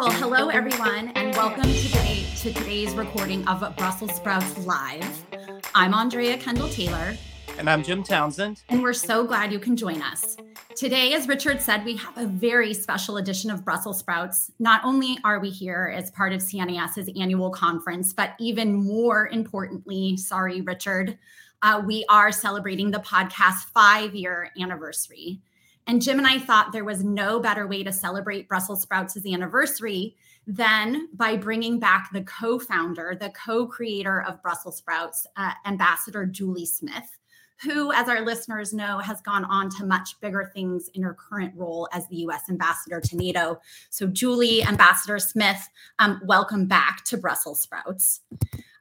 Hello everyone, and welcome today to today's recording of Brussels Sprouts Live. I'm Andrea Kendall Taylor. And I'm Jim Townsend. And we're so glad you can join us. Today, as Richard said, we have a very special edition of Brussels Sprouts. Not only are we here as part of CNAS's annual conference, but even more importantly, sorry, Richard, uh, we are celebrating the podcast's five year anniversary. And Jim and I thought there was no better way to celebrate Brussels Sprouts' anniversary than by bringing back the co founder, the co creator of Brussels Sprouts, uh, Ambassador Julie Smith, who, as our listeners know, has gone on to much bigger things in her current role as the US ambassador to NATO. So, Julie, Ambassador Smith, um, welcome back to Brussels Sprouts.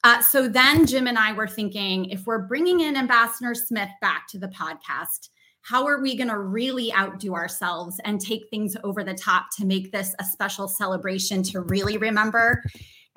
Uh, so then Jim and I were thinking if we're bringing in Ambassador Smith back to the podcast, how are we going to really outdo ourselves and take things over the top to make this a special celebration to really remember?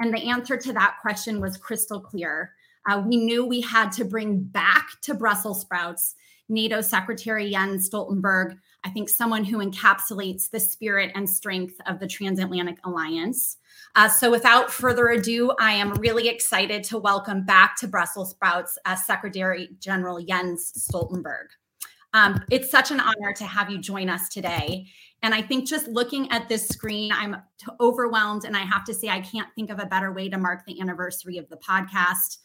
And the answer to that question was crystal clear. Uh, we knew we had to bring back to Brussels sprouts NATO Secretary Jens Stoltenberg, I think someone who encapsulates the spirit and strength of the transatlantic alliance. Uh, so, without further ado, I am really excited to welcome back to Brussels sprouts uh, Secretary General Jens Stoltenberg. Um, it's such an honor to have you join us today. And I think just looking at this screen, I'm overwhelmed. And I have to say, I can't think of a better way to mark the anniversary of the podcast.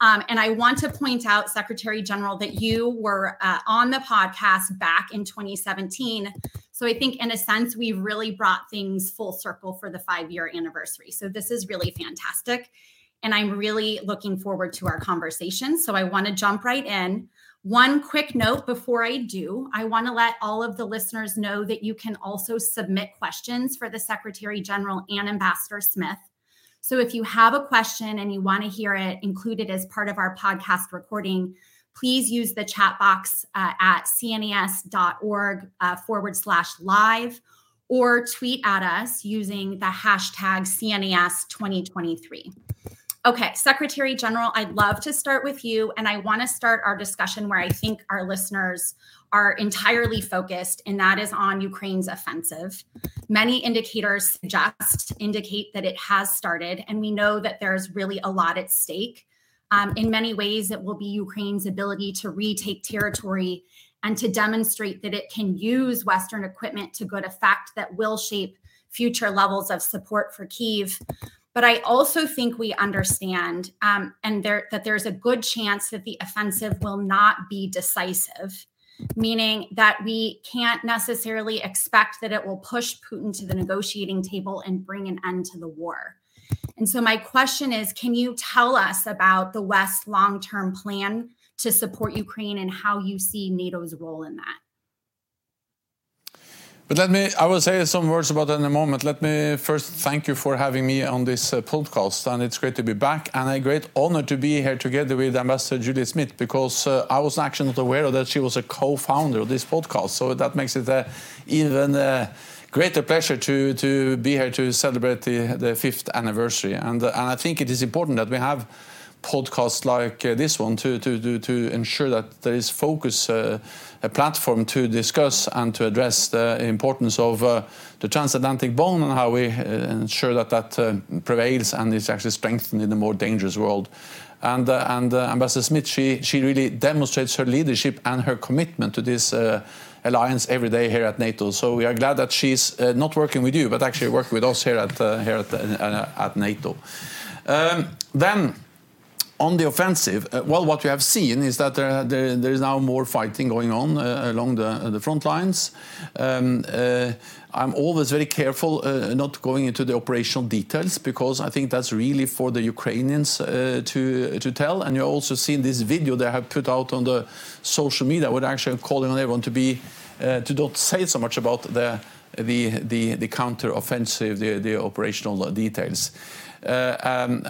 Um, and I want to point out, Secretary General, that you were uh, on the podcast back in 2017. So I think, in a sense, we've really brought things full circle for the five year anniversary. So this is really fantastic. And I'm really looking forward to our conversation. So I want to jump right in. One quick note before I do, I want to let all of the listeners know that you can also submit questions for the Secretary General and Ambassador Smith. So if you have a question and you want to hear it included as part of our podcast recording, please use the chat box uh, at cnas.org uh, forward slash live or tweet at us using the hashtag CNAS 2023. Okay, Secretary General, I'd love to start with you. And I want to start our discussion where I think our listeners are entirely focused, and that is on Ukraine's offensive. Many indicators suggest indicate that it has started, and we know that there's really a lot at stake. Um, in many ways, it will be Ukraine's ability to retake territory and to demonstrate that it can use Western equipment to good effect that will shape future levels of support for Kiev. But I also think we understand, um, and there that there's a good chance that the offensive will not be decisive, meaning that we can't necessarily expect that it will push Putin to the negotiating table and bring an end to the war. And so, my question is can you tell us about the West's long term plan to support Ukraine and how you see NATO's role in that? But let me, I will say some words about that in a moment. Let me first thank you for having me on this uh, podcast, and it's great to be back, and a great honor to be here together with Ambassador Julie Smith, because uh, I was actually not aware that she was a co-founder of this podcast, so that makes it uh, even greater pleasure to to be here to celebrate the, the fifth anniversary, and uh, and I think it is important that we have podcasts like uh, this one to, to, to, to ensure that there is focus, uh, a platform to discuss and to address the importance of uh, the transatlantic bond and how we uh, ensure that that uh, prevails and is actually strengthened in a more dangerous world. And, uh, and Ambassador Smith, she, she really demonstrates her leadership and her commitment to this alliance every day here at NATO. So we are glad that she's not working with you, but actually working with us here at, here at, at NATO. Um, then, on the offensive, uh, well, what we have seen is that there, there, there is now more fighting going on uh, along the, uh, the front lines. Um, uh, I'm always very careful uh, not going into the operational details because I think that's really for the Ukrainians uh, to to tell. And you also seen this video they have put out on the social media, where actually calling on everyone to be to not say so much about the the the, the counter offensive, the, the operational details. Um,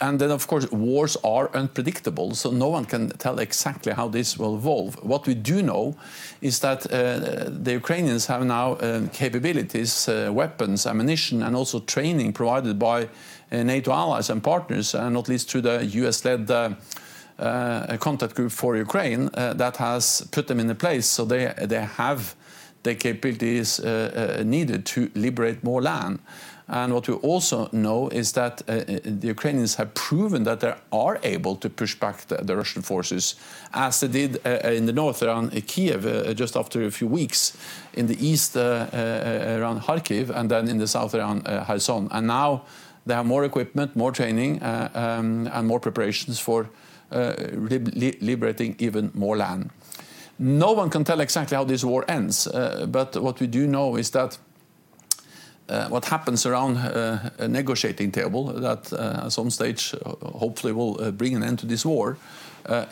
and then, of course, wars are unpredictable, so no one can tell exactly how this will evolve. What we do know is that uh, the Ukrainians have now uh, capabilities, uh, weapons, ammunition, and also training provided by uh, NATO allies and partners, and not least through the US led uh, uh, contact group for Ukraine that has put them in a place so they, they have the capabilities needed to liberate more land. And what we also know is that uh, uh, the Ukrainians have proven that they are able to push back the, the Russian forces, as they did uh, uh in the north around Kiev uh, uh, just after a few weeks, in the east around Kharkiv, and then in the south around Kherson. And now they have more equipment, more training, um, and more preparations for liberating even more land. No one can tell exactly how this war ends, but what we do know is that uh, what happens around uh, a negotiating table that uh, at some stage hopefully will bring an end to this war.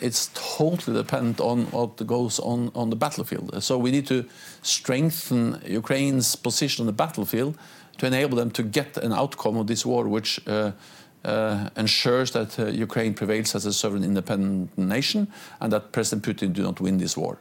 it's totally dependent on what goes on on the battlefield. So we need to strengthen Ukraine's position on the battlefield to enable them to get an outcome of this war which uh, uh, ensures that uh, Ukraine prevails as a sovereign independent nation and that President Putin do not win this war.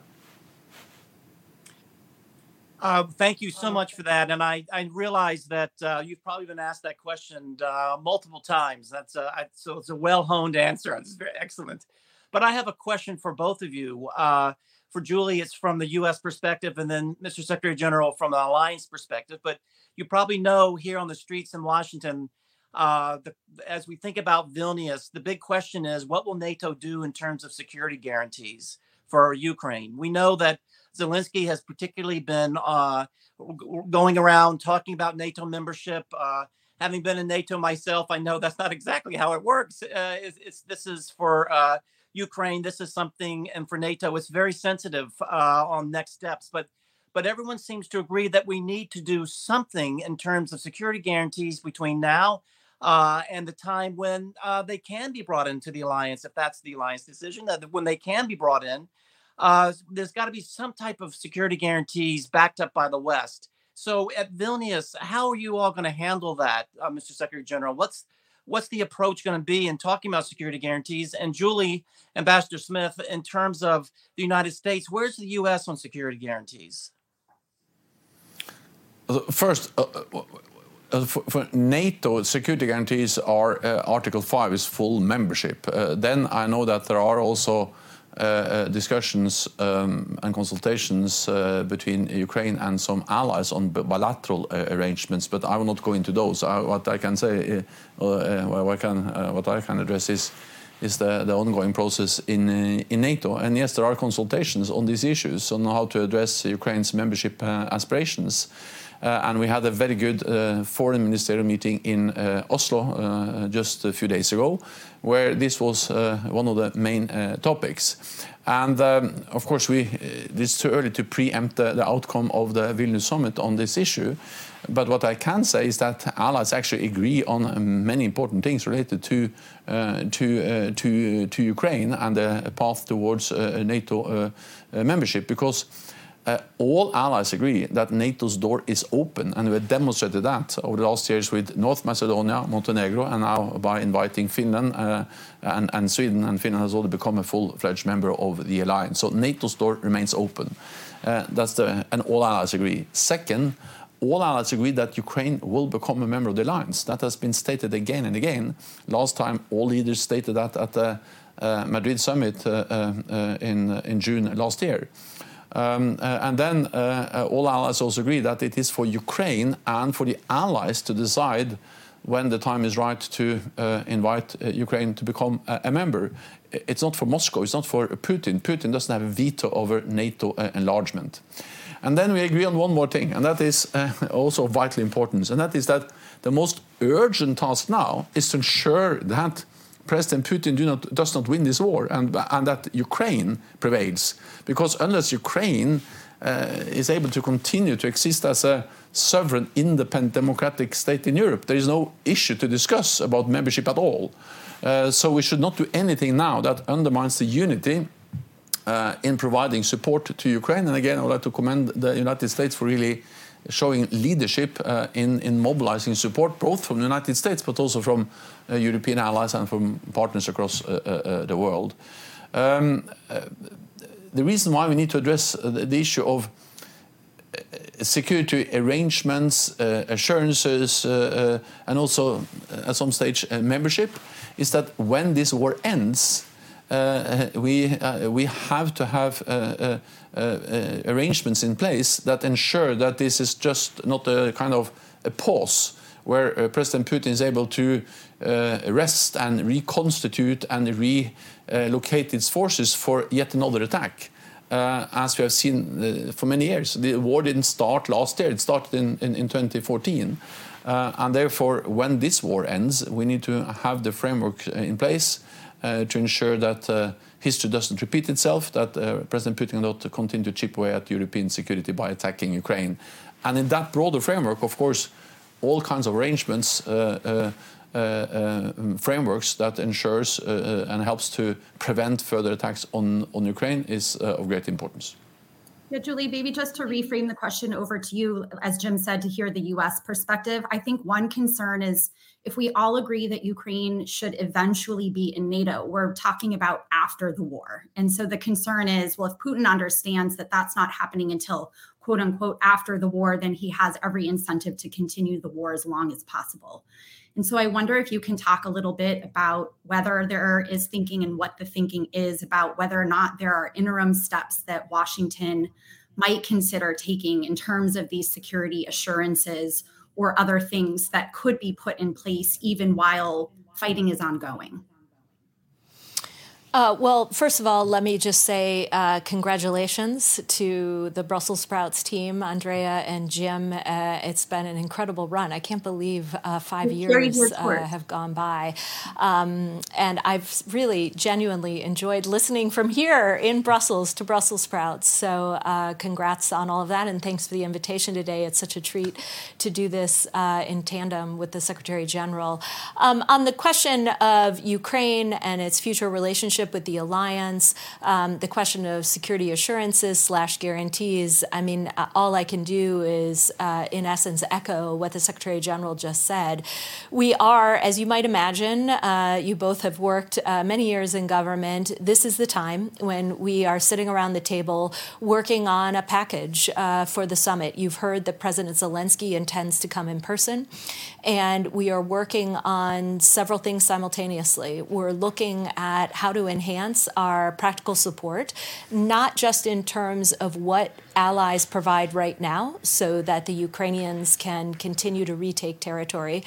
Uh, thank you so much for that. And I, I realize that uh, you've probably been asked that question uh, multiple times. That's so it's a well honed answer. It's very excellent. But I have a question for both of you. Uh, for Julie, it's from the U.S. perspective, and then Mr. Secretary General from the alliance perspective. But you probably know here on the streets in Washington, uh, the, as we think about Vilnius, the big question is what will NATO do in terms of security guarantees for Ukraine? We know that Zelensky has particularly been uh, going around talking about NATO membership. Uh, having been in NATO myself, I know that's not exactly how it works. Uh, it's, it's, this is for uh, Ukraine. This is something, and for NATO, it's very sensitive uh, on next steps. But but everyone seems to agree that we need to do something in terms of security guarantees between now uh, and the time when uh, they can be brought into the alliance, if that's the alliance decision, that when they can be brought in, uh, there's got to be some type of security guarantees backed up by the West. So at Vilnius, how are you all going to handle that, uh, Mr. Secretary General? What's what's the approach going to be in talking about security guarantees? And Julie, Ambassador Smith, in terms of the United States, where's the U.S. on security guarantees? First, uh, uh, uh, for, NATO, security guarantees are uh, Article 5 is full membership. Uh, then I know that there are also uh, uh, discussions um, and consultations uh, between Ukraine and some allies on bilateral arrangements, but I will not go into those. what I can say, what, I can, what I can address is is the, the ongoing process in, uh, in NATO. And yes, there are consultations on these issues on how to address Ukraine's membership uh, aspirations. Uh, and we had a very good uh, foreign ministerial meeting in uh, Oslo just a few days ago, where this was one of the main topics. And um, of course, we, it's too early to preempt the, the, outcome of the Vilnius summit on this issue. But what I can say is that allies actually agree on many important things related to uh, to uh, to to Ukraine and the path towards uh, NATO membership, because uh, all allies agree that NATO's door is open, and we demonstrated that over the last years with North Macedonia, Montenegro, and now by inviting Finland uh, and, and, Sweden. And Finland has already become a full-fledged member of the alliance. So NATO's door remains open. Uh, that's the, and all allies agree. Second, all allies agree that Ukraine will become a member of the alliance. That has been stated again and again. Last time, all leaders stated that at the uh, Madrid summit uh, uh, in, in June last year. Um, uh, and then uh, uh, all allies also agree that it is for Ukraine and for the allies to decide when the time is right to uh, invite uh, Ukraine to become a, a, member. It's not for Moscow, it's not for Putin. Putin doesn't have a veto over NATO enlargement. And then we agree on one more thing, and that is also of vital importance, and that is that the most urgent task now is to ensure that President Putin not, does not win this war and, and, that Ukraine prevails. Because unless Ukraine uh, is able to continue to exist as a sovereign, independent, democratic state in Europe, there is no issue to discuss about membership at all. Uh, so we should not do anything now that undermines the unity uh, in providing support to Ukraine. And again, I would like to commend the United States for really showing leadership uh, in, in mobilizing support, both from the United States but also from European allies and from partners across uh, uh, uh the world. Um, uh, the reason why we need to address the, issue of security arrangements, assurances, and also at some stage membership is that when this war ends, uh, we, uh, we have to have uh, arrangements in place that ensure that this is just not a kind of a pause where President Putin is able to rest and reconstitute and relocate its forces for yet another attack. Uh, as we have seen uh, for many years. The war didn't start last year, it started in, in, in 2014. Uh, and therefore, when this war ends, we need to have the framework in place uh, to ensure that uh, history doesn't repeat itself, that uh, President Putin not continue to chip away at European security by attacking Ukraine. And in that broader framework, of course, all kinds of arrangements, uh, uh, uh, um, frameworks that ensures and helps to prevent further attacks on, on Ukraine is of great importance. Yeah, Julie, maybe just to reframe the question over to you, as Jim said, to hear the US perspective. I think one concern is if we all agree that Ukraine should eventually be in NATO, we're talking about after the war. And so the concern is well, if Putin understands that that's not happening until quote unquote after the war, then he has every incentive to continue the war as long as possible. And so I wonder if you can talk a little bit about whether there is thinking and what the thinking is about whether or not there are interim steps that Washington might consider taking in terms of these security assurances or other things that could be put in place even while fighting is ongoing? Uh, well, first of all, let me just say uh, congratulations to the Brussels Sprouts team, Andrea and Jim. Uh, it's been an incredible run. I can't believe uh, five years uh, have gone by. Um, and I've really genuinely enjoyed listening from here in Brussels to Brussels Sprouts. So, uh, congrats on all of that. And thanks for the invitation today. It's such a treat to do this in tandem with the Secretary General. Um, on the question of Ukraine and its future relationship, with the alliance, um, the question of security assurances slash guarantees. I mean, uh, all I can do is, uh, in essence, echo what the Secretary General just said. We are, as you might imagine, uh, you both have worked uh, many years in government. This is the time when we are sitting around the table working on a package uh, for the summit. You've heard that President Zelensky intends to come in person, and we are working on several things simultaneously. We're looking at how to enhance our practical support, not just in terms of what allies provide right now so that the Ukrainians can continue to retake territory,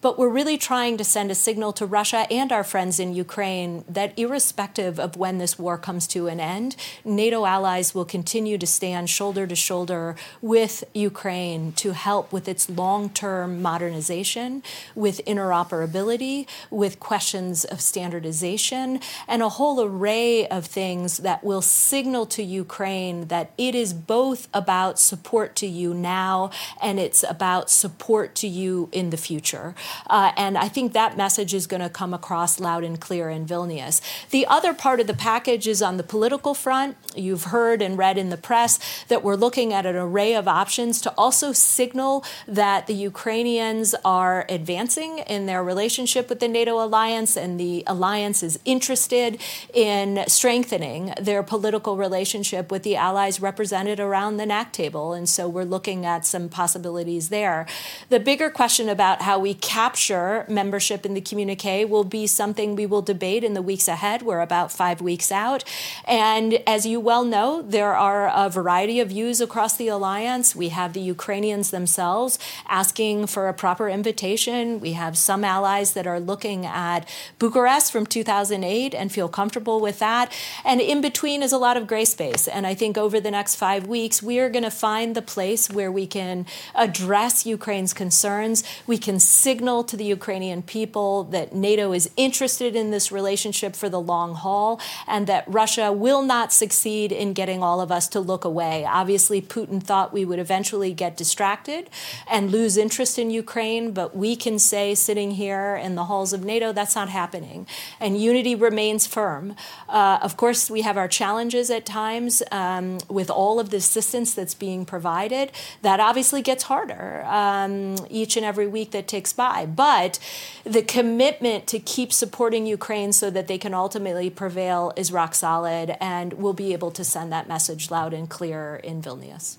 but we're really trying to send a signal to Russia and our friends in Ukraine that irrespective of when this war comes to an end, NATO allies will continue to stand shoulder to shoulder with Ukraine to help with its long term modernization, with interoperability, with questions of standardization, and a whole array of things that will signal to Ukraine that it is both about support to you now and it's about support to you in the future. Uh, and I think that message is going to come across loud and clear in Vilnius. The other part of the package is on the political front. You've heard and read in the press that we're looking at an array of options to also signal that the Ukrainians are advancing in their relationship with the NATO alliance and the alliance is interested in strengthening their political relationship with the allies represented around the NAC table. And so we're looking at some possibilities there. The bigger question about how we capture membership in the communique will be something we will debate in the weeks ahead. We're about five weeks out. And as you well know, there are a variety of views across the alliance. We have the Ukrainians themselves asking for a proper invitation. We have some allies that are looking at Bucharest from 2008 and feel comfortable with that. And in between is a lot of gray space. And I think over the next five weeks, we are going to find the place where we can address Ukraine's concerns. We can signal signal to the Ukrainian people that NATO is interested in this relationship for the long haul and that Russia will not succeed in getting all of us to look away. Obviously, Putin thought we would eventually get distracted and lose interest in Ukraine, but we can say, sitting here in the halls of NATO, that's not happening. And unity remains firm. Uh, of course, we have our challenges at times um, with all of the assistance that's being provided. That obviously gets harder um, each and every week that takes by. But the commitment to keep supporting Ukraine so that they can ultimately prevail is rock solid, and we'll be able to send that message loud and clear in Vilnius.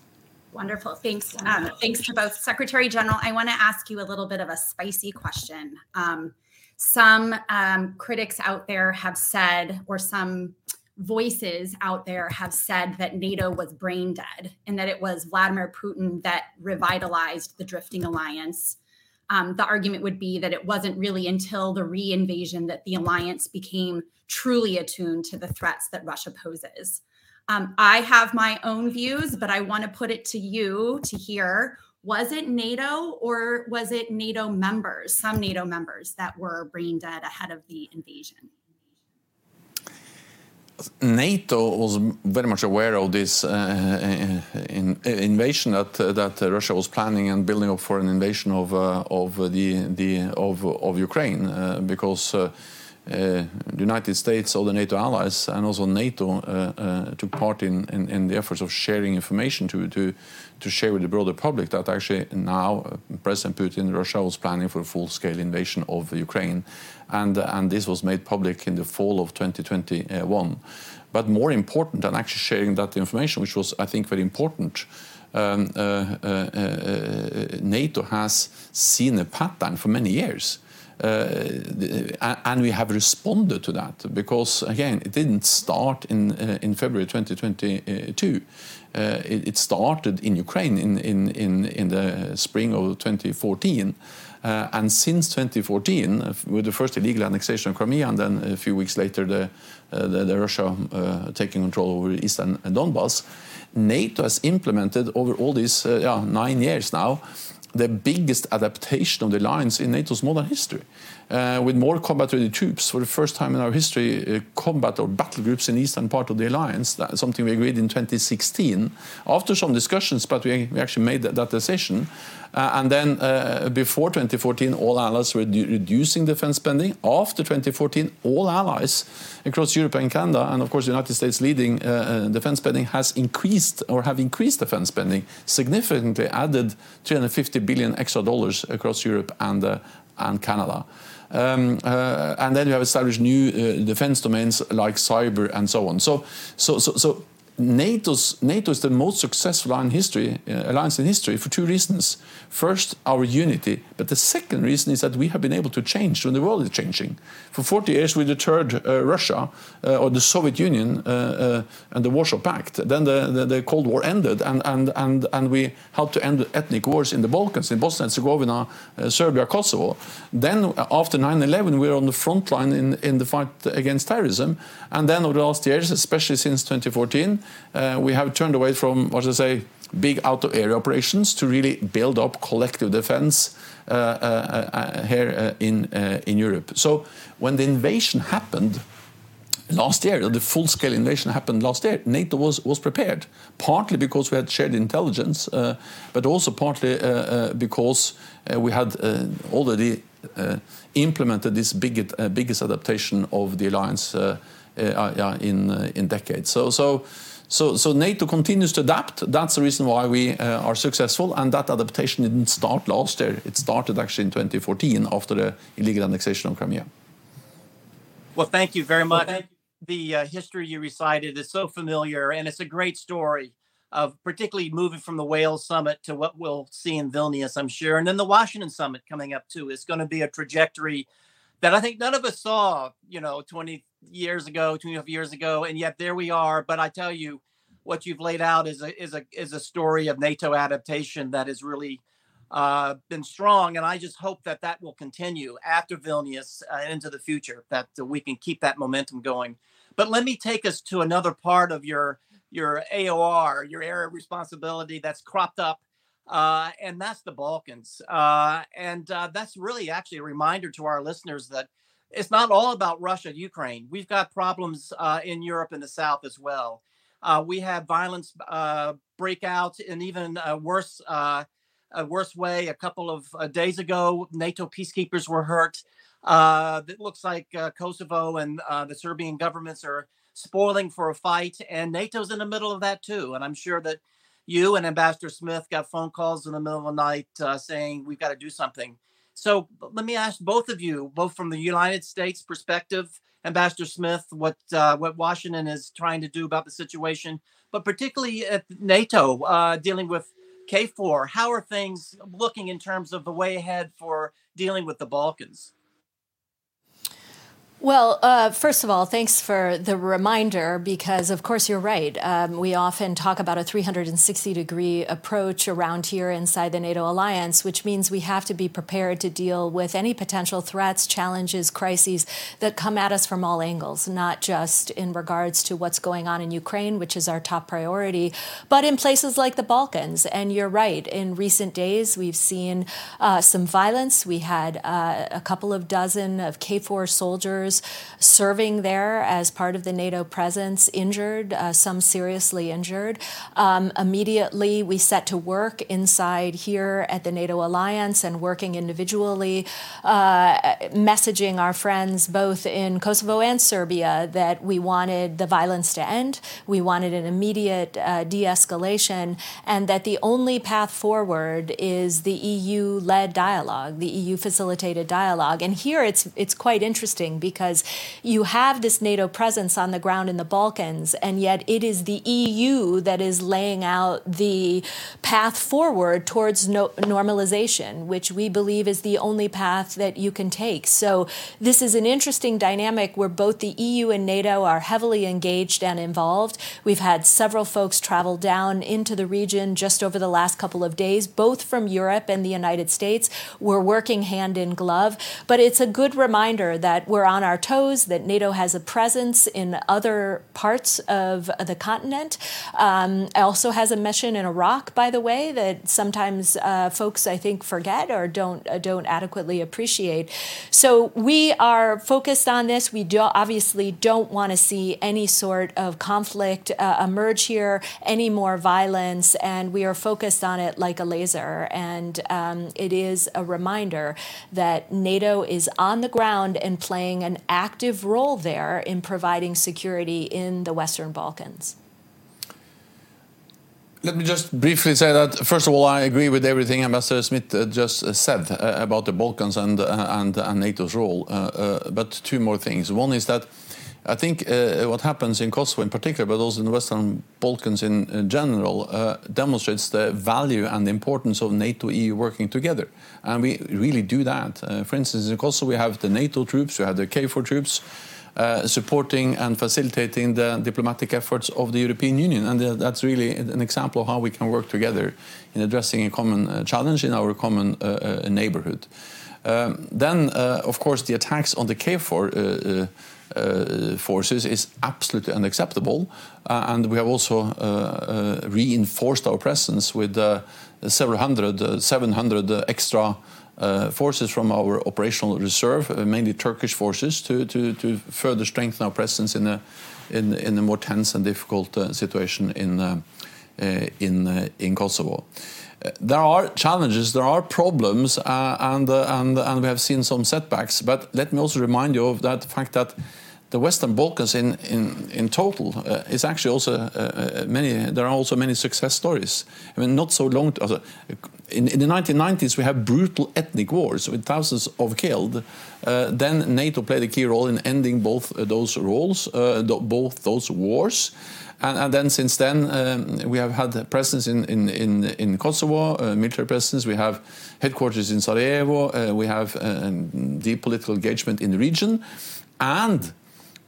Wonderful. Thanks. Um, thanks to both Secretary General. I want to ask you a little bit of a spicy question. Um, some um, critics out there have said, or some voices out there have said that NATO was brain dead and that it was Vladimir Putin that revitalized the drifting alliance. Um, the argument would be that it wasn't really until the re invasion that the alliance became truly attuned to the threats that Russia poses. Um, I have my own views, but I want to put it to you to hear was it NATO or was it NATO members, some NATO members that were brain dead ahead of the invasion? NATO was very much aware of this uh, uh in, invasion that uh, that Russia was planning and building up for an invasion of uh, of the the of of Ukraine uh, because uh, the United States, all the NATO allies, and also NATO took part in, in, in the efforts of sharing information to to to share with the broader public that actually now President Putin, Russia was planning for a full-scale invasion of Ukraine, and and this was made public in the fall of 2021. But more important than actually sharing that information, which was I think very important. Um, uh, uh, uh NATO has seen a pattern for many years. Uh, and we have responded to that because again it didn't start in uh, in February 2022 uh, it, started in Ukraine in, the spring of 2014. Uh, and since 2014, uh, with the first illegal annexation of Crimea, and then a few weeks later, the, uh, Russia uh, taking control over eastern Donbass, NATO has implemented over all these uh, nine years now the biggest adaptation of the alliance in NATO's modern history uh, with more combat-ready troops for the first time in our history, uh, combat or battle groups in the eastern part of the alliance. That's something we agreed in 2016 after some discussions, but we, we actually made that, that decision. Uh, and then uh, before 2014, all allies were reducing defense spending. After 2014, all allies across Europe and Canada, and of course the United States leading uh, defense spending, has increased or have increased defense spending significantly, added 350 billion extra dollars across Europe and, and Canada. Um, uh, and then you have established new uh, defense domains like cyber and so on. So, so, so, so NATO's, NATO is the most successful alliance in history, uh, alliance in history for two reasons. First, our unity, but the second reason is that we have been able to change when the world is changing. For 40 years, we deterred uh, Russia uh, or the Soviet Union uh, uh, and the Warsaw Pact. Then the, the, the, Cold War ended, and, and, and, and we helped to end ethnic wars in the Balkans, in Bosnia and Herzegovina, uh, Serbia, Kosovo. Then, after 9 11, we were on the front line in, in the fight against terrorism. And then, over the last years, especially since 2014, uh, we have turned away from, what should I say, big out of area operations to really build up collective defense uh, uh, uh here uh, in, uh, in Europe. So when the invasion happened, last year, the full-scale invasion happened last year, NATO was, was prepared, partly because we had shared intelligence, uh, but also partly uh, uh, because we had already implemented this big, biggest adaptation of the alliance in, in decades. So, so so, so NATO continues to adapt. That's the reason why we uh, are successful. And that adaptation didn't start last year. It started actually in 2014 after the illegal annexation of Crimea. Well, thank you very much. Well, the uh, history you recited is so familiar, and it's a great story of particularly moving from the Wales summit to what we'll see in Vilnius, I'm sure. And then the Washington summit coming up too is going to be a trajectory that I think none of us saw, you know, 20 years ago, 25 years ago, and yet there we are. But I tell you, what you've laid out is a is a is a story of NATO adaptation that has really uh, been strong, and I just hope that that will continue after Vilnius uh, into the future. That uh, we can keep that momentum going. But let me take us to another part of your your AOR, your area of responsibility that's cropped up uh, and that's the Balkans. Uh, and uh, that's really actually a reminder to our listeners that it's not all about Russia, Ukraine. We've got problems uh, in Europe and the South as well. Uh, we have violence uh, breakouts in even a worse, a worse way. A couple of days ago, NATO peacekeepers were hurt. it looks like Kosovo and the Serbian governments are spoiling for a fight, and NATO's in the middle of that too. And I'm sure that you and Ambassador Smith got phone calls in the middle of the night uh, saying we've got to do something. So let me ask both of you, both from the United States perspective, Ambassador Smith, what uh, what Washington is trying to do about the situation, but particularly at NATO uh, dealing with KFOR. How are things looking in terms of the way ahead for dealing with the Balkans? Well, uh, first of all, thanks for the reminder because, of course, you're right. Um, we often talk about a 360 degree approach around here inside the NATO alliance, which means we have to be prepared to deal with any potential threats, challenges, crises that come at us from all angles, not just in regards to what's going on in Ukraine, which is our top priority, but in places like the Balkans. And you're right. In recent days, we've seen uh, some violence. We had uh, a couple of dozen of KFOR soldiers serving there as part of the NATO presence, injured, uh, some seriously injured. Um, immediately, we set to work inside here at the NATO alliance and working individually, uh, messaging our friends both in Kosovo and Serbia that we wanted the violence to end, we wanted an immediate uh, de escalation, and that the only path forward is the EU led dialogue, the EU facilitated dialogue. And here it's, it's quite interesting because because you have this NATO presence on the ground in the Balkans, and yet it is the EU that is laying out the path forward towards no- normalization, which we believe is the only path that you can take. So, this is an interesting dynamic where both the EU and NATO are heavily engaged and involved. We've had several folks travel down into the region just over the last couple of days, both from Europe and the United States. We're working hand in glove, but it's a good reminder that we're on our our toes, that NATO has a presence in other parts of the continent. Um, also has a mission in Iraq, by the way, that sometimes uh, folks I think forget or don't uh, don't adequately appreciate. So we are focused on this. We do, obviously don't want to see any sort of conflict uh, emerge here, any more violence, and we are focused on it like a laser. And um, it is a reminder that NATO is on the ground and playing an active role there in providing security in the Western Balkans. Let me just briefly say that, first of all, I agree with everything Ambassador Smith uh, just uh, said uh, about the Balkans and, and, and NATO's role. but two more things. One is that I think uh, what happens in Kosovo in particular, but also in the Western Balkans in, in general, uh, demonstrates the value and the importance of NATO-EU working together. And we really do that. Uh, for instance, in Kosovo, we have the NATO troops, we have the KFOR troops, uh, supporting and facilitating the diplomatic efforts of the European Union. And uh, that's really an example of how we can work together in addressing a common uh, challenge in our common neighborhood. Um, then, eh, of course, the attacks on the KFOR uh, eh, eh, forces is absolutely unacceptable. Uh, and we have also uh, reinforced our presence with several hundred, 700 extra forces from our operational reserve, mainly Turkish forces, to, to, to, further strengthen our presence in a, in, in a more tense and difficult situation in, in, in Kosovo there are challenges, there are problems, uh, and, uh, and, and we have seen some setbacks. But let me also remind you of that fact that the Western Balkans in, in, in total uh, is actually also uh, uh many, there are also many success stories. I mean, not so long, also, in, in, the 1990s we have brutal ethnic wars with thousands of killed. Uh, then NATO played a key role in ending both those roles, both those wars. And, and, then since then, um, we have had presence in, in, in, in Kosovo, uh, military presence. We have headquarters in Sarajevo. Uh, we have uh, deep political engagement in the region. And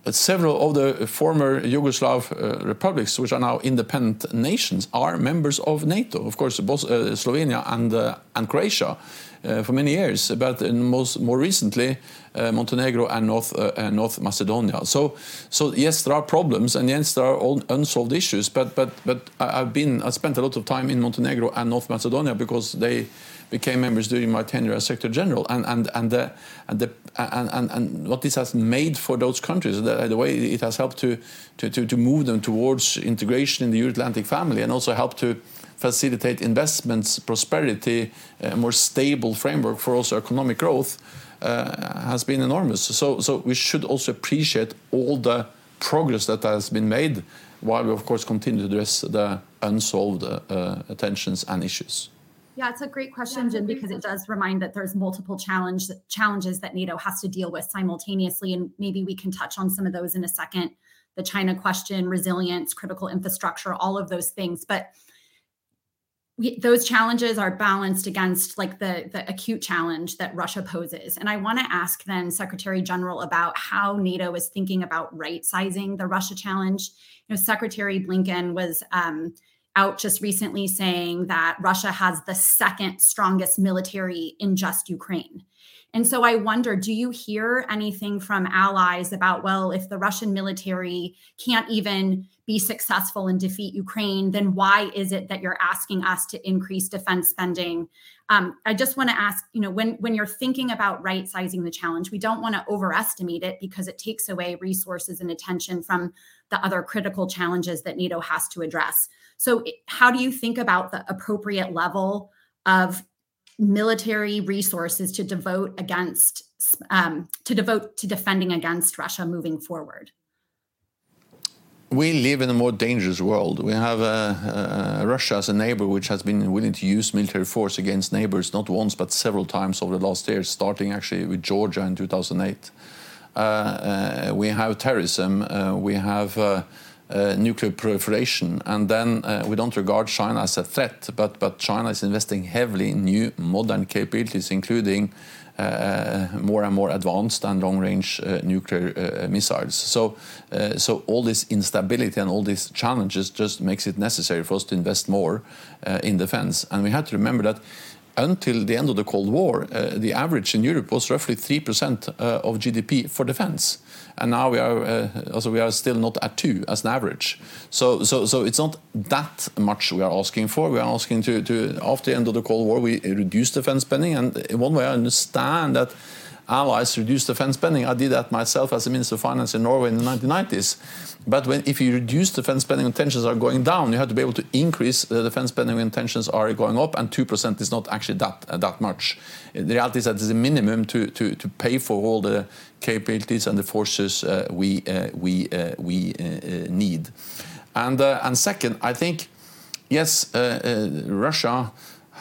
several of the former Yugoslav uh, republics, which are now independent nations, are members of NATO. Of course, both uh, Slovenia and, uh, and Croatia for many years, but most, more recently, uh, Montenegro and North, uh, North Macedonia. So, so yes, there are problems, and yes, there are unsolved issues. But, but, but I've been, I spent a lot of time in Montenegro and North Macedonia because they became members during my tenure as Secretary General, and and and the, and, the, and, and, and what this has made for those countries, the, the way it has helped to, to, to, to move them towards integration in the Euro-Atlantic family, and also helped to facilitate investments, prosperity, a more stable framework for also economic growth uh, has been enormous. So, so we should also appreciate all the progress that has been made, while we of course continue to address the unsolved uh, tensions and issues. Yeah, it's a great question, Jim, because it does remind that there's multiple challenge challenges that NATO has to deal with simultaneously, and maybe we can touch on some of those in a second. The China question, resilience, critical infrastructure, all of those things, but those challenges are balanced against like the, the acute challenge that Russia poses. And I want to ask then Secretary General about how NATO is thinking about right sizing the Russia challenge. You know, Secretary Blinken was um, out just recently saying that Russia has the second strongest military in just Ukraine. And so I wonder do you hear anything from allies about, well, if the Russian military can't even be successful and defeat Ukraine, then why is it that you're asking us to increase defense spending? Um, I just want to ask, you know, when when you're thinking about right sizing the challenge, we don't want to overestimate it because it takes away resources and attention from the other critical challenges that NATO has to address. So, how do you think about the appropriate level of military resources to devote against um, to devote to defending against Russia moving forward? We live in a more dangerous world. We have uh, uh, Russia as a neighbor which has been willing to use military force against neighbors not once but several times over the last years, starting actually with Georgia in 2008. Uh, uh, we have terrorism. Uh, we have uh, uh, nuclear proliferation. And then uh, we don't regard China as a threat, but, but China is investing heavily in new modern capabilities, including uh, more and more advanced and long-range uh, nuclear uh, missiles. So, uh, so all this instability and all these challenges just makes it necessary for us to invest more in defense. And we have to remember that until the end of the Cold War, the average in Europe was roughly 3% of GDP for defense and now we are uh, also we are still not at two as an average. So so so it's not that much we are asking for. We are asking to to after the end of the Cold War we reduce defense spending, and in one way I understand that allies reduce defense spending. I did that myself as a Minister of Finance in Norway in the 1990s. But when, if you reduce defense spending when tensions are going down, you have to be able to increase the defense spending when tensions are going up, and 2% is not actually that, uh, that much. The reality is that it's a minimum to, to, to pay for all the capabilities and the forces uh, we, uh, we, uh, we uh, uh, need. And, and second, I think, yes, Russia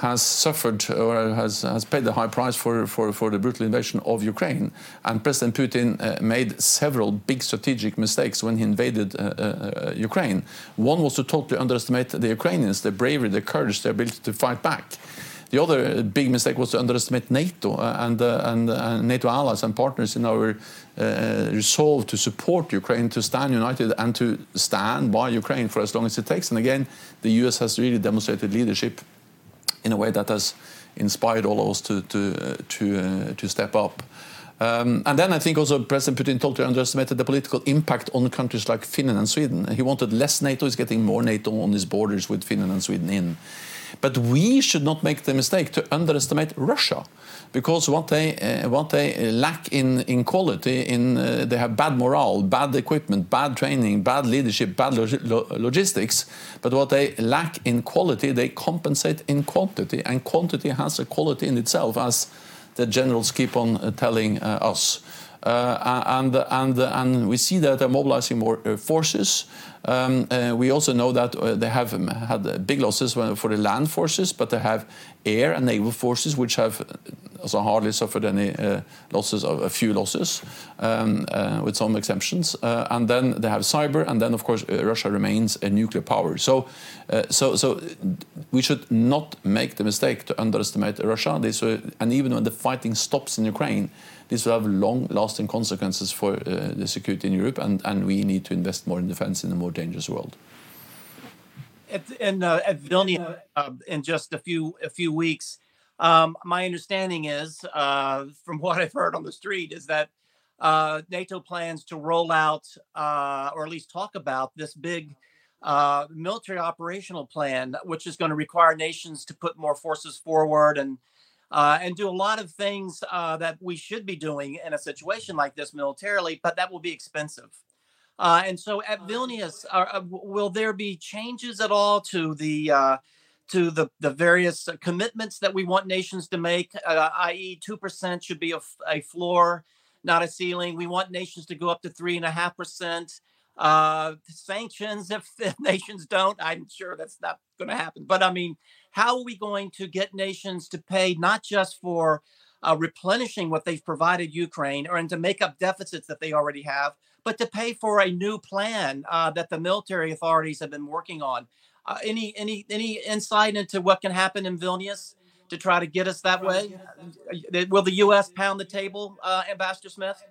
has suffered or has, has paid the high price for, for, for the brutal invasion of Ukraine. And President Putin uh, made several big strategic mistakes when he invaded uh, uh, Ukraine. One was to totally underestimate the Ukrainians, their bravery, their courage, their ability to fight back. The other big mistake was to underestimate NATO uh, and, uh, and uh, NATO allies and partners in our resolve to support Ukraine, to stand united, and to stand by Ukraine for as long as it takes. And again, the US has really demonstrated leadership in a way that has inspired all of us to, to, uh, to, uh, to step up. Um, and then I think also President Putin totally underestimated the political impact on countries like Finland and Sweden. He wanted less NATO, he's getting more NATO on his borders with Finland and Sweden in. But we should not make the mistake to underestimate Russia because what they uh, what they lack in in quality in uh, they have bad morale, bad equipment, bad training, bad leadership, bad lo logistics. But what they lack in quality, they compensate in quantity, and quantity has a quality in itself, as the generals keep on uh, telling uh, us. Uh, and, and, and we see that they're mobilizing more uh, forces. Um, uh, we also know that uh, they have um, had big losses for the land forces, but they have air and naval forces which have also hardly suffered any uh, losses, of a few losses, um, uh, with some exemptions. Uh, and then they have cyber, and then of course Russia remains a nuclear power. So, so, so we should not make the mistake to underestimate Russia. This, and even when the fighting stops in Ukraine, this will have long-lasting consequences for the security in Europe, and, we need to invest more in defense in a more dangerous world. At, Vilnius, in just a few weeks, um, my understanding is, uh, from what I've heard on the street, is that uh, NATO plans to roll out, uh, or at least talk about, this big military operational plan, which is going to require nations to put more forces forward and uh, and do a lot of things uh, that we should be doing in a situation like this militarily, but that will be expensive. Uh, and so at Vilnius, uh, uh, will there be changes at all to the uh, to the, the various commitments that we want nations to make, i.e., two percent should be a, a, floor, not a ceiling. We want nations to go up to three and a half percent. Sanctions, if, if nations don't, I'm sure that's not going to happen. But I mean, how are we going to get nations to pay not just for uh, replenishing what they've provided Ukraine or and to make up deficits that they already have, but to pay for a new plan uh, that the military authorities have been working on? Uh, any any any insight into what can happen in Vilnius to try to get us that way? Uh, will the U.S. pound the table, uh, Ambassador Smith?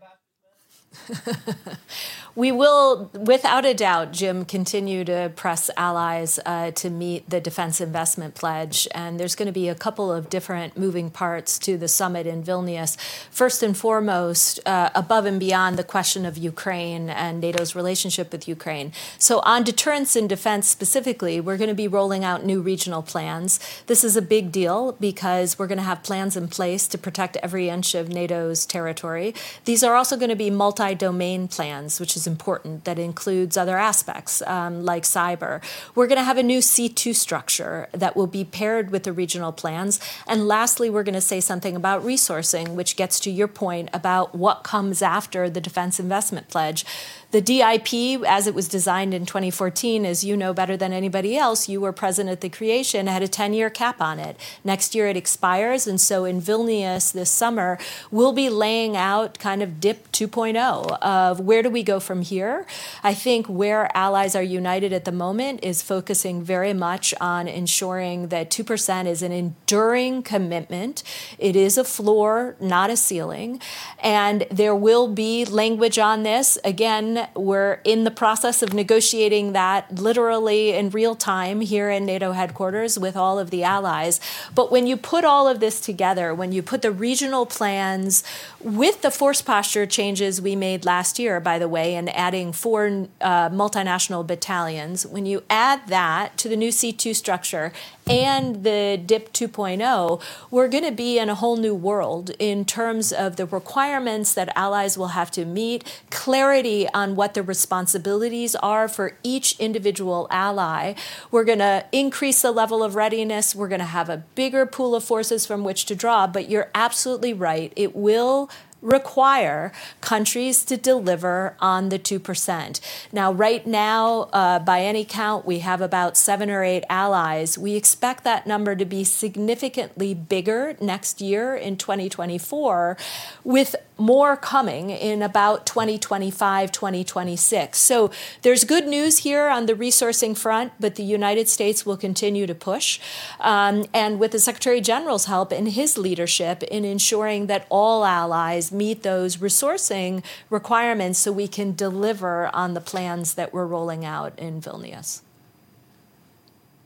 we will, without a doubt, Jim, continue to press allies uh, to meet the defense investment pledge. And there's going to be a couple of different moving parts to the summit in Vilnius. First and foremost, uh, above and beyond the question of Ukraine and NATO's relationship with Ukraine. So, on deterrence and defense specifically, we're going to be rolling out new regional plans. This is a big deal because we're going to have plans in place to protect every inch of NATO's territory. These are also going to be multi multi domain plans, which is important, that includes other aspects um, like cyber. We're going to have a new C2 structure that will be paired with the regional plans. And lastly, we're going to say something about resourcing, which gets to your point about what comes after the Defense Investment Pledge. The DIP, as it was designed in 2014, as you know better than anybody else, you were present at the creation, had a 10 year cap on it. Next year it expires. And so in Vilnius this summer, we'll be laying out kind of DIP 2.0 of where do we go from here. I think where allies are united at the moment is focusing very much on ensuring that 2% is an enduring commitment. It is a floor, not a ceiling. And there will be language on this. Again, we're in the process of negotiating that literally in real time here in NATO headquarters with all of the allies. But when you put all of this together, when you put the regional plans with the force posture changes we made last year, by the way, and adding four uh, multinational battalions, when you add that to the new C2 structure and the DIP 2.0, we're going to be in a whole new world in terms of the requirements that allies will have to meet, clarity on what the responsibilities are for each individual ally. We're going to increase the level of readiness. We're going to have a bigger pool of forces from which to draw, but you're absolutely right. It will require countries to deliver on the 2%. Now, right now, uh, by any count, we have about seven or eight allies. We expect that number to be significantly bigger next year in 2024, with more coming in about 2025, 2026. So there's good news here on the resourcing front, but the United States will continue to push. Um, and with the Secretary General's help and his leadership in ensuring that all allies meet those resourcing requirements so we can deliver on the plans that we're rolling out in Vilnius.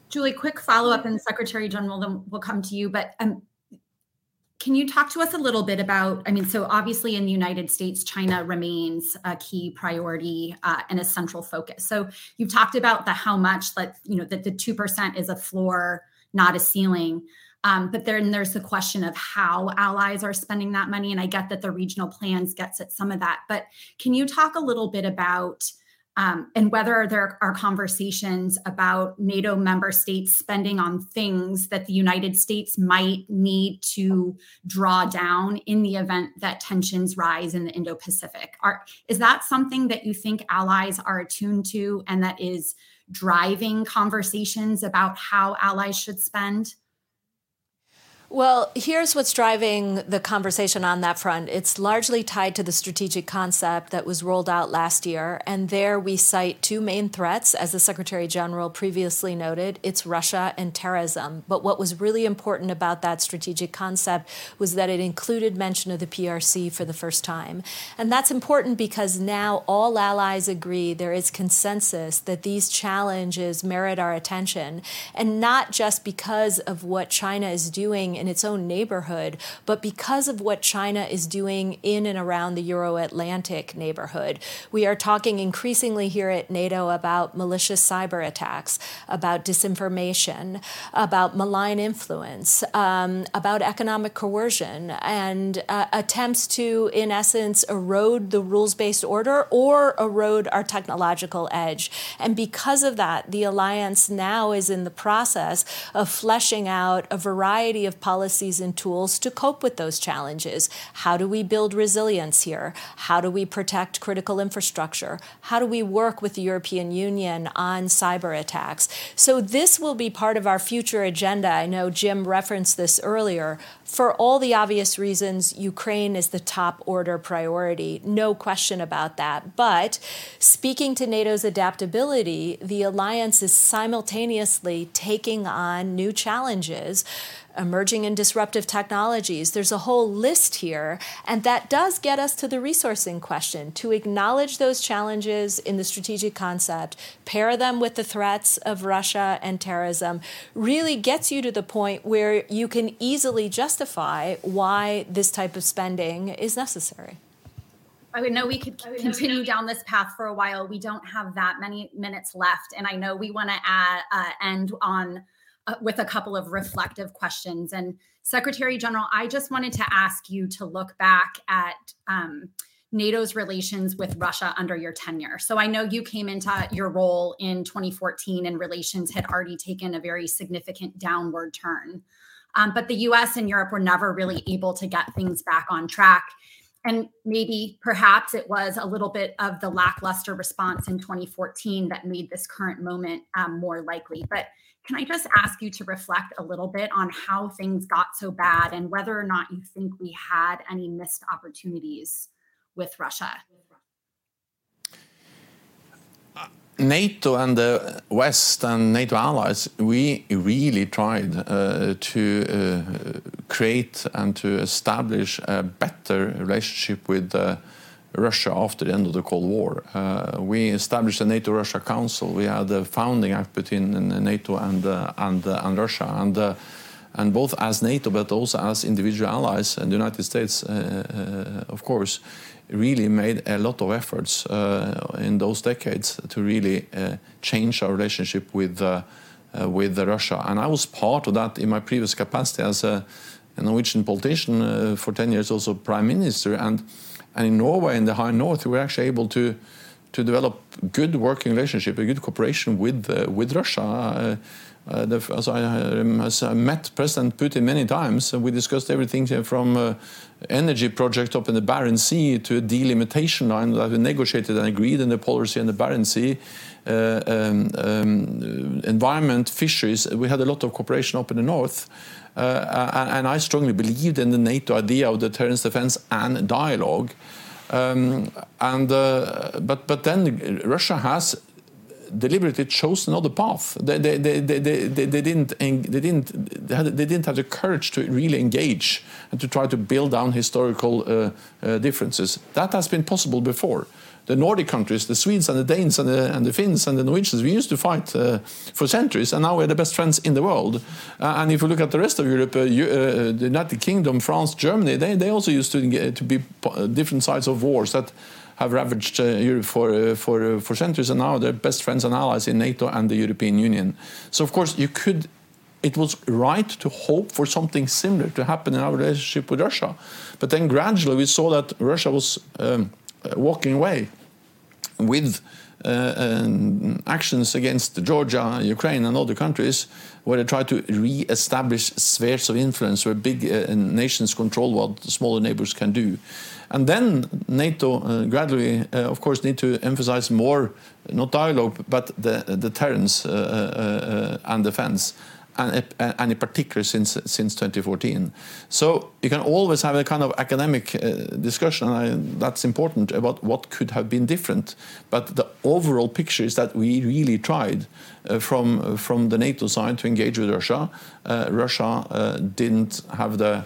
Julie, quick follow up, and Secretary General, then we'll come to you. But um, can you talk to us a little bit about? I mean, so obviously in the United States, China remains a key priority uh, and a central focus. So you've talked about the how much, that you know, that the two percent is a floor, not a ceiling. Um, but then there's the question of how allies are spending that money. And I get that the regional plans gets at some of that. But can you talk a little bit about um, and whether there are conversations about NATO member states spending on things that the United States might need to draw down in the event that tensions rise in the Indo Pacific? Is that something that you think allies are attuned to and that is driving conversations about how allies should spend? Well, here's what's driving the conversation on that front. It's largely tied to the strategic concept that was rolled out last year. And there we cite two main threats, as the Secretary General previously noted it's Russia and terrorism. But what was really important about that strategic concept was that it included mention of the PRC for the first time. And that's important because now all allies agree there is consensus that these challenges merit our attention, and not just because of what China is doing in its own neighborhood, but because of what China is doing in and around the Euro Atlantic neighborhood. We are talking increasingly here at NATO about malicious cyber attacks, about disinformation, about malign influence, um, about economic coercion, and uh, attempts to, in essence, erode the rules based order or erode our technological edge. And because of that, the alliance now is in the process of fleshing out a variety of policies and tools to cope with those challenges. How do we build resilience here? How do we protect critical infrastructure? How do we work with the European Union on cyber attacks? So, this will be part of our future agenda. I know Jim referenced this earlier. For all the obvious reasons, Ukraine is the top order priority, no question about that. But speaking to NATO's adaptability, the alliance is simultaneously taking on new challenges emerging and disruptive technologies. There's a whole list here, and that does get us to the resourcing question to acknowledge those challenges in the strategic concept, pair them with the threats of Russia and terrorism, really gets you to the point where you can easily justify why this type of spending is necessary. I would know we could continue down this path for a while. We don't have that many minutes left, and I know we want to uh, end on uh, with a couple of reflective questions. And Secretary General, I just wanted to ask you to look back at um, NATO's relations with Russia under your tenure. So I know you came into your role in 2014 and relations had already taken a very significant downward turn. Um, but the US and Europe were never really able to get things back on track. And maybe perhaps it was a little bit of the lackluster response in 2014 that made this current moment um, more likely. But can I just ask you to reflect a little bit on how things got so bad and whether or not you think we had any missed opportunities with Russia? NATO and the West and NATO allies, we really tried uh, to uh, create and to establish a better relationship with uh, Russia after the end of the Cold War. Uh, we established a NATO-Russia Council. We had a founding act between NATO and uh, and uh, and Russia, and uh, and both as NATO but also as individual allies, and the United States, uh, uh, of course, really made a lot of efforts in those decades to really change our relationship with with Russia. And I was part of that in my previous capacity as a, a Norwegian politician for 10 years, also prime minister, and and in Norway, in the high north, we were actually able to to develop good working relationship, a good cooperation with uh, with Russia. Uh, uh, the, as, I, um, as, I, met President Putin many times, we discussed everything from uh, energy project up in the Barents Sea to a delimitation line that we negotiated and agreed in the Sea and the Barents Sea. Uh, um, um, environment, fisheries, we had a lot of cooperation up in the north. Uh, and I strongly believed in the NATO idea of deterrence, defense, and dialogue. Um, and uh, but but then Russia has deliberately chose another path. They, they, they, they, they, didn't they didn't they, didn't have the courage to really engage and to try to build down historical uh, uh, differences. That has been possible before the Nordic countries, the Swedes and the Danes and the, and the Finns and the Norwegians, we used to fight uh, for centuries, and now we're the best friends in the world. Uh, and if you look at the rest of Europe, uh, you, uh, the United Kingdom, France, Germany, they, they also used to, to be different sides of wars that have ravaged uh, Europe for, uh, for, for centuries, and now they're best friends and allies in NATO and the European Union. So, of course, you could it was right to hope for something similar to happen in our relationship with Russia. But then gradually we saw that Russia was um, uh, walking away with uh, um, actions against Georgia, Ukraine, and other countries, where they try to re-establish spheres of influence where big uh, nations control what smaller neighbors can do. And then NATO uh, gradually, uh, of course, need to emphasize more, not dialogue, but the deterrence uh, and defense and, and in particular since since 2014. So you can always have a kind of academic uh, discussion, and I, that's important about what could have been different. But the overall picture is that we really tried uh, from from the NATO side to engage with Russia. Uh, Russia uh, didn't have the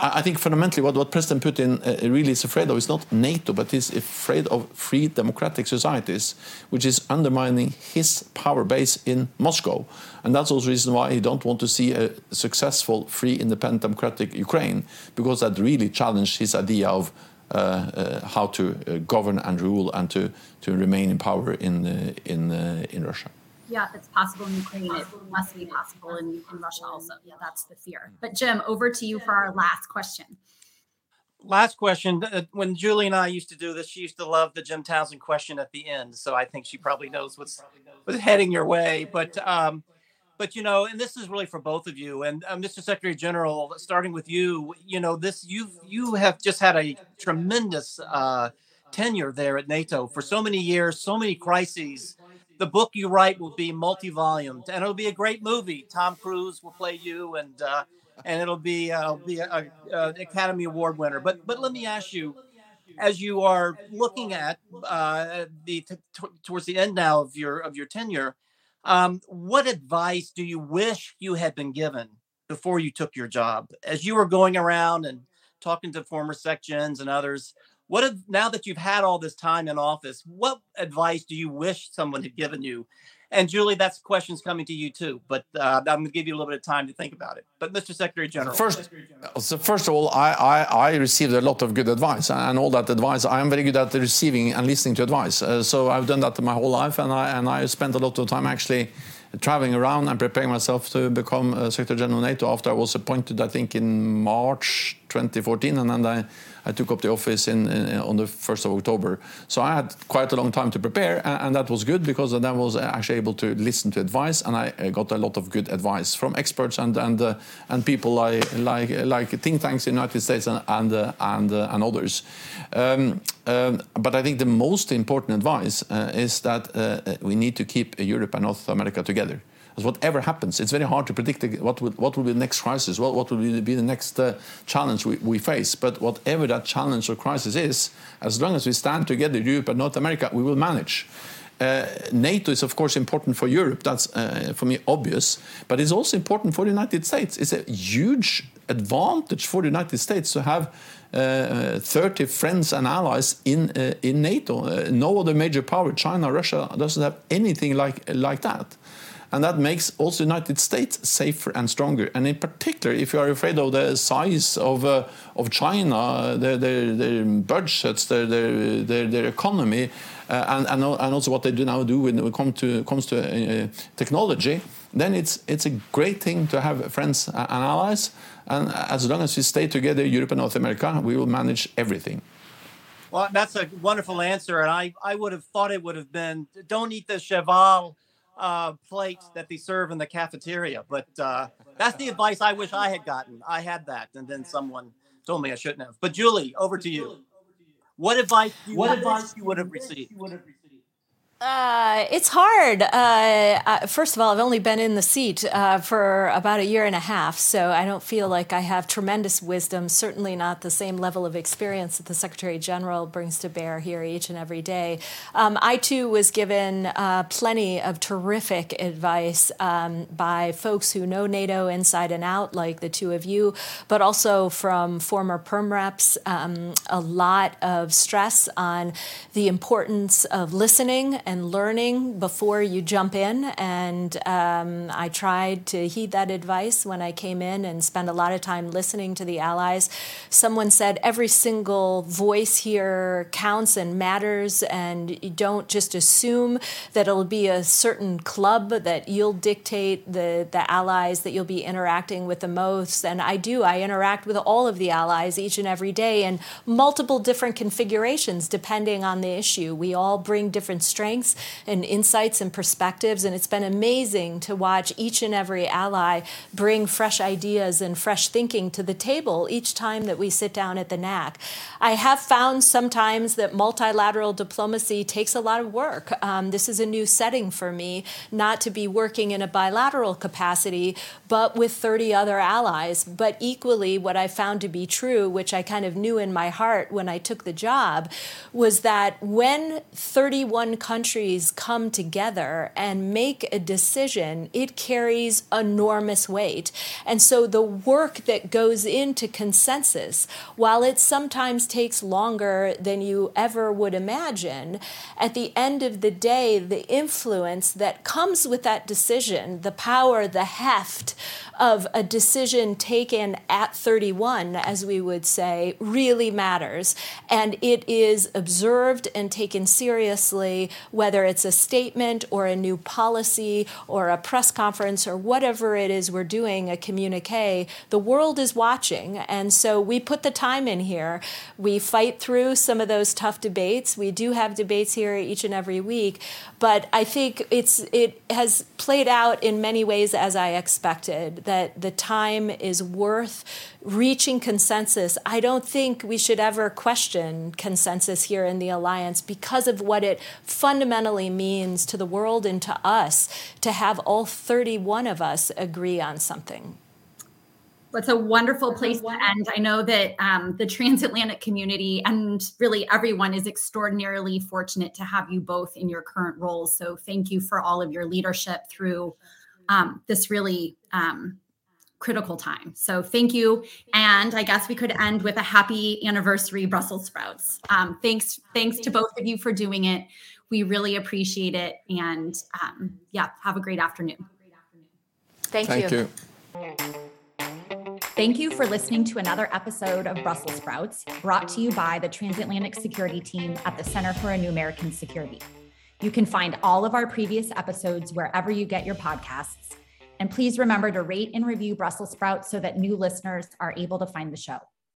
I think fundamentally what, what President Putin uh, really is afraid of is not NATO, but he's afraid of free democratic societies, which is undermining his power base in Moscow. And that's also the reason why he don't want to see a successful, free, independent, democratic Ukraine, because that really challenged his idea of uh, uh, how to uh, govern and rule and to, to remain in power in, uh, in, uh, in Russia yeah, if it's possible in Ukraine, it must be possible in, in Russia also. Yeah, that's the fear. But Jim, over to you for our last question. Last question. Uh, when Julie and I used to do this, she used to love the Jim Townsend question at the end. So I think she probably knows what's, what's heading your way. But um, but you know, and this is really for both of you. And uh, Mr. Secretary General, starting with you, you know, this you you have just had a tremendous uh, tenure there at NATO for so many years, so many crises. The book you write will be multi-volumed, and it'll be a great movie. Tom Cruise will play you, and uh, and it'll be uh, be an Academy Award winner. But but let me ask you, as you are looking at uh, the t- towards the end now of your of your tenure um, what advice do you wish you had been given before you took your job? As you were going around and talking to former sections and others, what have, now that you've had all this time in office, what advice do you wish someone had given you and Julie, that's questions coming to you too, but uh, I'm going to give you a little bit of time to think about it. But Mr. Secretary General. First, so first of all, I, I, I, received a lot of good advice, and all that advice, I am very good at receiving and listening to advice. Uh, so I've done that my whole life, and I, and I spent a lot of time actually traveling around and preparing myself to become uh, Secretary General of NATO after I was appointed, I think, in March 2014, and then I I took up the office in, in, on the 1st of October. So I had quite a long time to prepare, and, and that was good because then I was actually able to listen to advice, and I got a lot of good advice from experts and and uh, and people like like like think tanks in the United States and and uh, and, uh, and, others. Um, um, but I think the most important advice uh, is that uh, we need to keep Europe and North America together. Because whatever happens, it's very hard to predict what will, what will be the next crisis, what, what will be the next uh, challenge we, we face. But whatever that challenge or crisis is, as long as we stand together, Europe and North America, we will manage. Uh, NATO is, of course, important for Europe. That's, uh, for me, obvious. But it's also important for the United States. It's a huge advantage for the United States to have uh, 30 friends and allies in, uh, in NATO. Uh, no other major power, China, Russia, doesn't have anything like, like that and that makes also the United States safer and stronger. And in particular, if you are afraid of the size of uh, of China, their, their, their budgets, their their, their, their economy, uh, and, and and also what they do now do when it comes to comes to uh, technology, then it's it's a great thing to have friends and allies. And as long as we stay together, Europe and North America, we will manage everything. Well, that's a wonderful answer, and I, I would have thought it would have been don't eat the cheval uh, plate that they serve in the cafeteria. But uh, that's the advice I wish I had gotten. I had that, and then someone told me I shouldn't have. But Julie, over to you. What advice? what advice you would have received? Uh, it's hard. Uh, first of all, I've only been in the seat uh, for about a year and a half, so I don't feel like I have tremendous wisdom. Certainly not the same level of experience that the Secretary General brings to bear here each and every day. Um, I too was given uh, plenty of terrific advice um, by folks who know NATO inside and out, like the two of you, but also from former perm reps. Um, a lot of stress on the importance of listening and learning before you jump in. And um, I tried to heed that advice when I came in and spend a lot of time listening to the allies. Someone said every single voice here counts and matters, and you don't just assume that it'll be a certain club that you'll dictate the, the allies that you'll be interacting with the most. And I do, I interact with all of the allies each and every day in multiple different configurations depending on the issue. We all bring different strengths and insights and perspectives. And it's been amazing to watch each and every ally bring fresh ideas and fresh thinking to the table each time that we sit down at the NAC. I have found sometimes that multilateral diplomacy takes a lot of work. Um, this is a new setting for me, not to be working in a bilateral capacity, but with 30 other allies. But equally, what I found to be true, which I kind of knew in my heart when I took the job, was that when 31 countries countries come together and make a decision, it carries enormous weight. And so the work that goes into consensus, while it sometimes takes longer than you ever would imagine, at the end of the day, the influence that comes with that decision, the power, the heft of a decision taken at 31, as we would say, really matters. And it is observed and taken seriously whether it's a statement or a new policy or a press conference or whatever it is we're doing, a communique, the world is watching. And so we put the time in here. We fight through some of those tough debates. We do have debates here each and every week, but I think it's it has played out in many ways as I expected that the time is worth reaching consensus. I don't think we should ever question consensus here in the alliance because of what it fundamentally means to the world and to us to have all 31 of us agree on something. It's a wonderful place to end. I know that um, the transatlantic community and really everyone is extraordinarily fortunate to have you both in your current roles. So thank you for all of your leadership through um, this really um, critical time. So thank you. And I guess we could end with a happy anniversary, Brussels sprouts. Um, thanks, thanks to both of you for doing it. We really appreciate it. And um, yeah, have a great afternoon. Thank, Thank you. you. Thank you for listening to another episode of Brussels Sprouts, brought to you by the Transatlantic Security Team at the Center for a New American Security. You can find all of our previous episodes wherever you get your podcasts. And please remember to rate and review Brussels Sprouts so that new listeners are able to find the show.